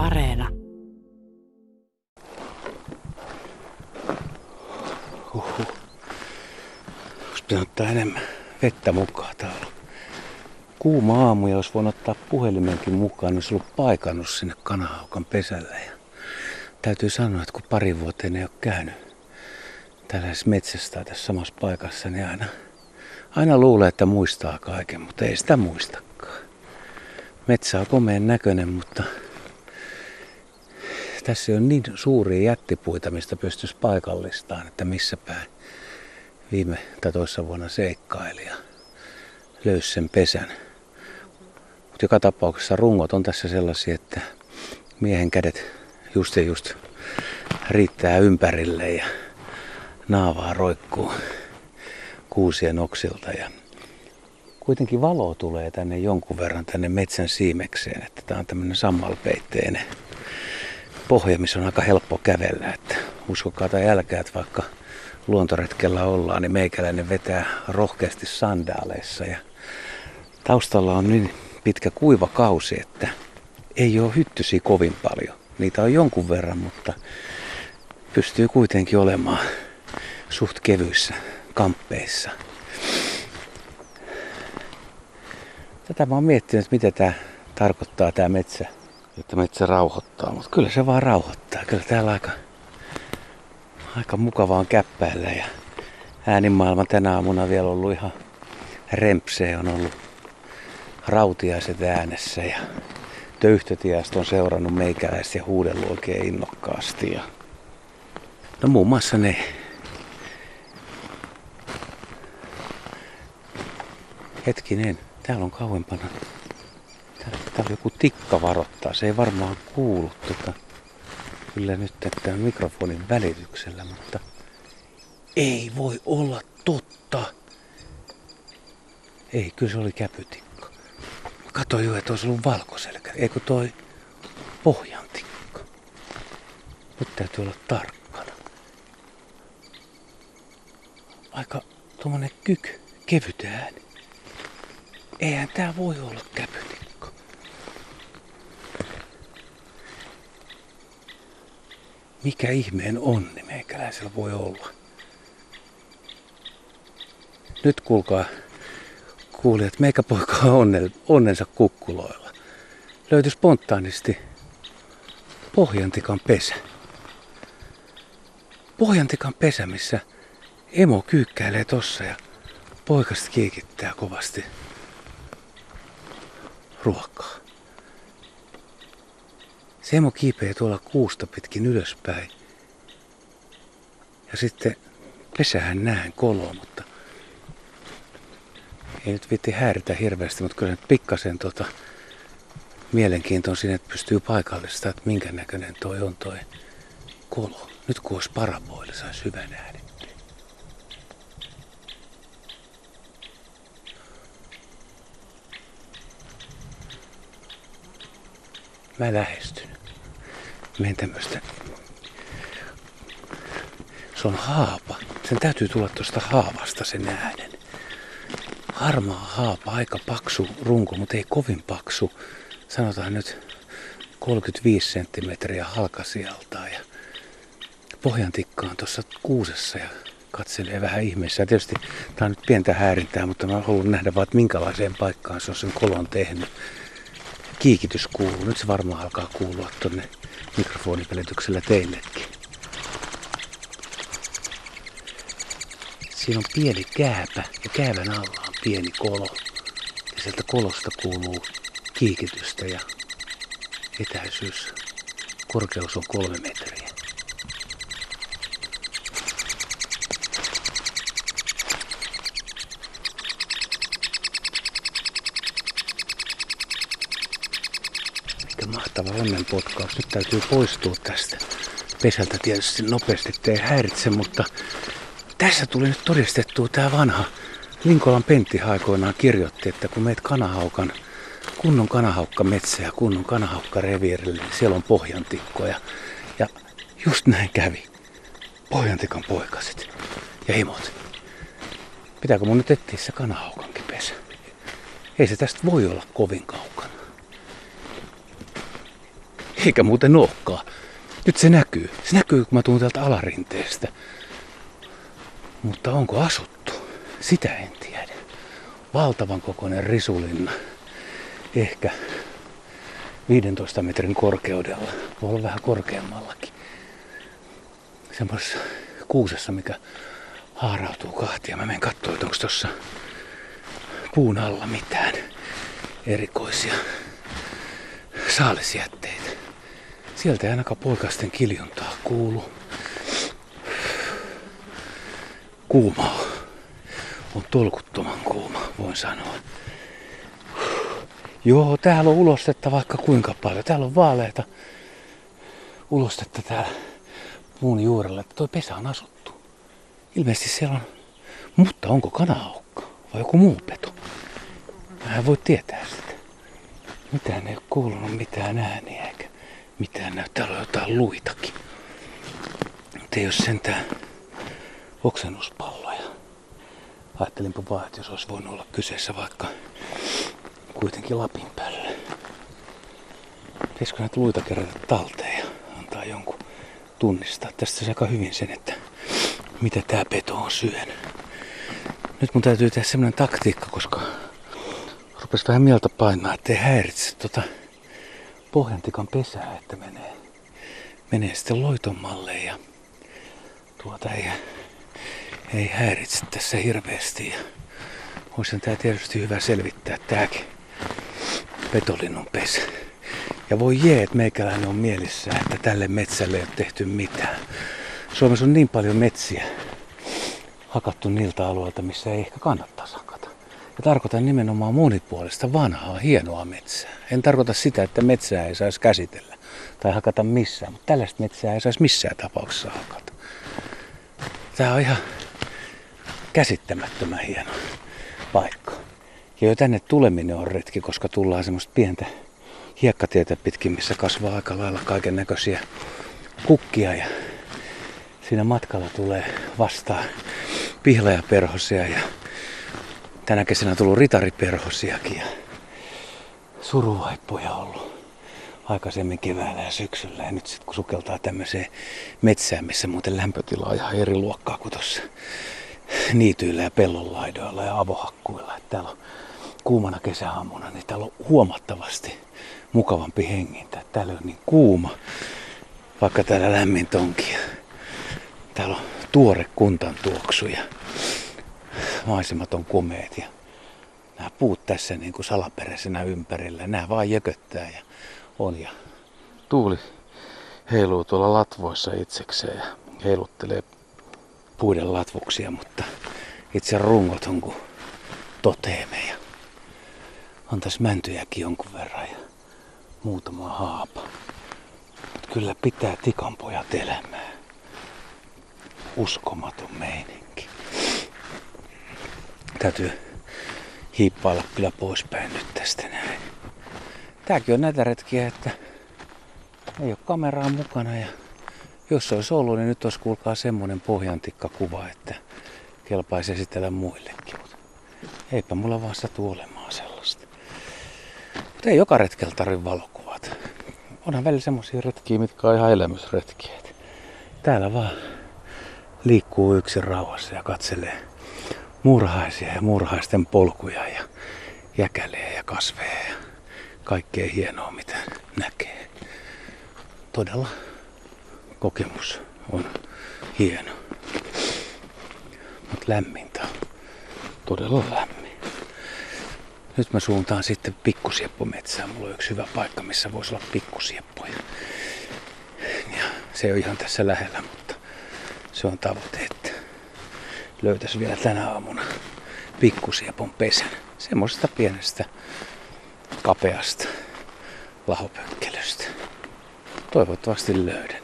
Areena. Huhhuh. Olisi pitänyt ottaa enemmän vettä mukaan. Tää on kuuma aamu ja olisi voinut ottaa puhelimenkin mukaan, olisi ollut paikannut sinne kanahaukan pesälle. Ja täytyy sanoa, että kun pari vuoteen ei ole käynyt tällaisessa metsässä tai tässä samassa paikassa, niin aina, aina luulee, että muistaa kaiken, mutta ei sitä muistakaan. Metsä on komeen näköinen, mutta tässä on niin suuria jättipuita, mistä pystyisi paikallistaan, että missä päin viime tai toissa vuonna seikkaili ja löysi sen pesän. Mutta joka tapauksessa rungot on tässä sellaisia, että miehen kädet just ja just riittää ympärille ja naavaa roikkuu kuusien oksilta ja kuitenkin valo tulee tänne jonkun verran tänne metsän siimekseen, että tämä on tämmöinen sammalpeitteinen pohja, missä on aika helppo kävellä, että uskokaa tai älkää, että vaikka luontoretkellä ollaan, niin meikäläinen vetää rohkeasti sandaaleissa ja taustalla on niin pitkä kuiva kausi, että ei ole hyttysiä kovin paljon. Niitä on jonkun verran, mutta pystyy kuitenkin olemaan suht kevyissä kamppeissa. Tätä mä oon miettinyt, mitä tämä tarkoittaa tämä metsä, että metsä rauhoittaa, mutta kyllä se vaan rauhoittaa. Kyllä täällä aika, aika mukavaa on käppäillä ja äänimaailma tänä aamuna vielä ollut ihan rempsee, on ollut rautiaiset äänessä ja töyhtötiästä on seurannut meikäläistä ja huudellut oikein innokkaasti. Ja... No muun muassa ne Hetkinen, täällä on kauempana. Täällä, joku tikka varoittaa. Se ei varmaan kuulu tota, kyllä nyt tämän mikrofonin välityksellä, mutta ei voi olla totta. Ei, kyllä se oli käpytikka. Katoin jo, että olisi ollut valkoselkä. Eikö toi pohjantikka? Nyt täytyy olla tarkkana. Aika tuommoinen kyky, kevyt ääni. Eihän tää voi olla käpytikko. Mikä ihmeen onni meikäläisellä voi olla? Nyt kuulkaa, kuulijat, meikä poika on onnensa kukkuloilla. Löytyi spontaanisti Pohjantikan pesä. Pohjantikan pesä, missä emo kyykkäilee tossa ja poikasta kiikittää kovasti ruokaa. Semo kiipee tuolla kuusta pitkin ylöspäin. Ja sitten pesähän näen koloa, mutta ei nyt viitti häiritä hirveästi, mutta kyllä nyt pikkasen tota, mielenkiintoon siinä, että pystyy paikallista, että minkä näköinen toi on toi kolo. Nyt kun olisi paraboilla, saisi hyvän äänen. Mä lähestyn. Menen tämmöstä. Se on haapa. Sen täytyy tulla tuosta haavasta sen äänen. Harmaa haapa, aika paksu runko, mutta ei kovin paksu. Sanotaan nyt 35 senttimetriä halkasijaltaan. Ja pohjantikka on tuossa kuusessa ja katselee vähän ihmeessä. Tietysti tämä on nyt pientä häirintää, mutta mä haluan nähdä vaan, että minkälaiseen paikkaan se on sen kolon tehnyt kiikitys kuuluu. Nyt se varmaan alkaa kuulua tonne mikrofonipelityksellä teillekin. Siinä on pieni kääpä ja käävän alla on pieni kolo. Ja sieltä kolosta kuuluu kiikitystä ja etäisyys, korkeus on kolme metriä. Mahtava onnenpotkaus. Nyt täytyy poistua tästä pesältä tietysti nopeasti, ettei häiritse, mutta tässä tuli nyt todistettua tämä vanha Linkolan Pentti aikoinaan kirjoitti, että kun meet kanahaukan, kunnon kanahaukka metsä ja kunnon kanahaukka reviirille, niin siellä on pohjantikkoja. Ja just näin kävi. Pohjantikan poikasit ja himot. Pitääkö mun nyt etsiä se kanahaukankin pesä? Ei se tästä voi olla kovin kaukana. Eikä muuten olekaan. Nyt se näkyy. Se näkyy, kun mä tuun täältä alarinteestä. Mutta onko asuttu? Sitä en tiedä. Valtavan kokoinen risulinna. Ehkä 15 metrin korkeudella. Voi olla vähän korkeammallakin. Semmoisessa kuusessa, mikä haarautuu kahtia. Mä menen katsoa, onko tuossa puun alla mitään erikoisia saalisjätteitä. Sieltä ei ainakaan poikasten kiljuntaa kuulu. Kuuma on tolkuttoman kuuma, voin sanoa. Joo, täällä on ulostetta vaikka kuinka paljon. Täällä on vaaleita ulostetta täällä muun juurella. Toi pesä on asuttu. Ilmeisesti siellä on, mutta onko kanaukka vai joku muu peto? Mä en voi tietää sitä. Mitään ei ole kuulunut mitään ääniä eikä mitään näy. Täällä on jotain luitakin. Mutta ei ole sentään oksennuspalloja. Ajattelinpa vaan, että jos olisi voinut olla kyseessä vaikka kuitenkin Lapin päälle. Pitäisikö näitä luita kerätä talteen ja antaa jonkun tunnistaa tästä aika hyvin sen, että mitä tämä peto on syönyt. Nyt mun täytyy tehdä semmonen taktiikka, koska rupes vähän mieltä painaa, ettei häiritse tota pohjantikan pesää, että menee, menee sitten loitommalle ja tuota ei, ei häiritse tässä hirveästi. Ja olisi tää tietysti hyvä selvittää tääkin petolinnun pesä. Ja voi jee, että meikäläinen on mielissä, että tälle metsälle ei ole tehty mitään. Suomessa on niin paljon metsiä hakattu niiltä alueilta, missä ei ehkä kannattaisi. Ja tarkoitan nimenomaan monipuolista, vanhaa, hienoa metsää. En tarkoita sitä, että metsää ei saisi käsitellä tai hakata missään, mutta tällaista metsää ei saisi missään tapauksessa hakata. Tämä on ihan käsittämättömän hieno paikka. Ja jo tänne tuleminen on retki, koska tullaan semmoista pientä hiekkatietä pitkin, missä kasvaa aika lailla kaiken näköisiä kukkia ja siinä matkalla tulee vastaan pihlajaperhosia ja tänä kesänä tullut ritariperhosiakin ja suruvaippoja ollut aikaisemmin keväällä ja syksyllä. Ja nyt sitten kun sukeltaa tämmöiseen metsään, missä muuten lämpötila on ihan eri luokkaa kuin tuossa niityillä ja pellonlaidoilla ja avohakkuilla. Että täällä on kuumana kesäaamuna, niin täällä on huomattavasti mukavampi hengintä. Täällä on niin kuuma, vaikka täällä lämmin onkin. Täällä on tuore kuntan tuoksu ja maisemat on komeet ja nämä puut tässä niin kuin salaperäisenä ympärillä. Nämä vaan jököttää ja on ja tuuli heiluu tuolla latvoissa itsekseen ja heiluttelee puiden latvuksia, mutta itse rungot on kuin toteeme ja on tässä mäntyjäkin jonkun verran ja muutama haapa. Mut kyllä pitää tikanpojat elämää. Uskomaton meininki. Täytyy hiippailla kyllä poispäin nyt tästä näin. Tääkin on näitä retkiä, että ei ole kameraa mukana ja jos se olisi ollut, niin nyt olisi kuulkaa semmonen pohjantikkakuva, että kelpaisi esitellä muillekin. Mutta eipä mulla vaan satu olemaan sellaista. Mutta ei joka retkellä tarvitse valokuvat. Onhan välillä semmoisia retkiä, mitkä on ihan elämysretkiä. Täällä vaan liikkuu yksin rauhassa ja katselee murhaisia ja murhaisten polkuja ja jäkäleä ja kasveja ja kaikkea hienoa mitä näkee. Todella kokemus on hieno. Mutta lämmintä on todella lämmin. Nyt mä suuntaan sitten pikkusieppometsään. Mulla on yksi hyvä paikka, missä voisi olla pikkusieppoja. Ja se on ihan tässä lähellä, mutta se on tavoite, löytäisi vielä tänä aamuna pikkusiepon pesän. Semmoisesta pienestä, kapeasta lahopönkkelystä. Toivottavasti löydän.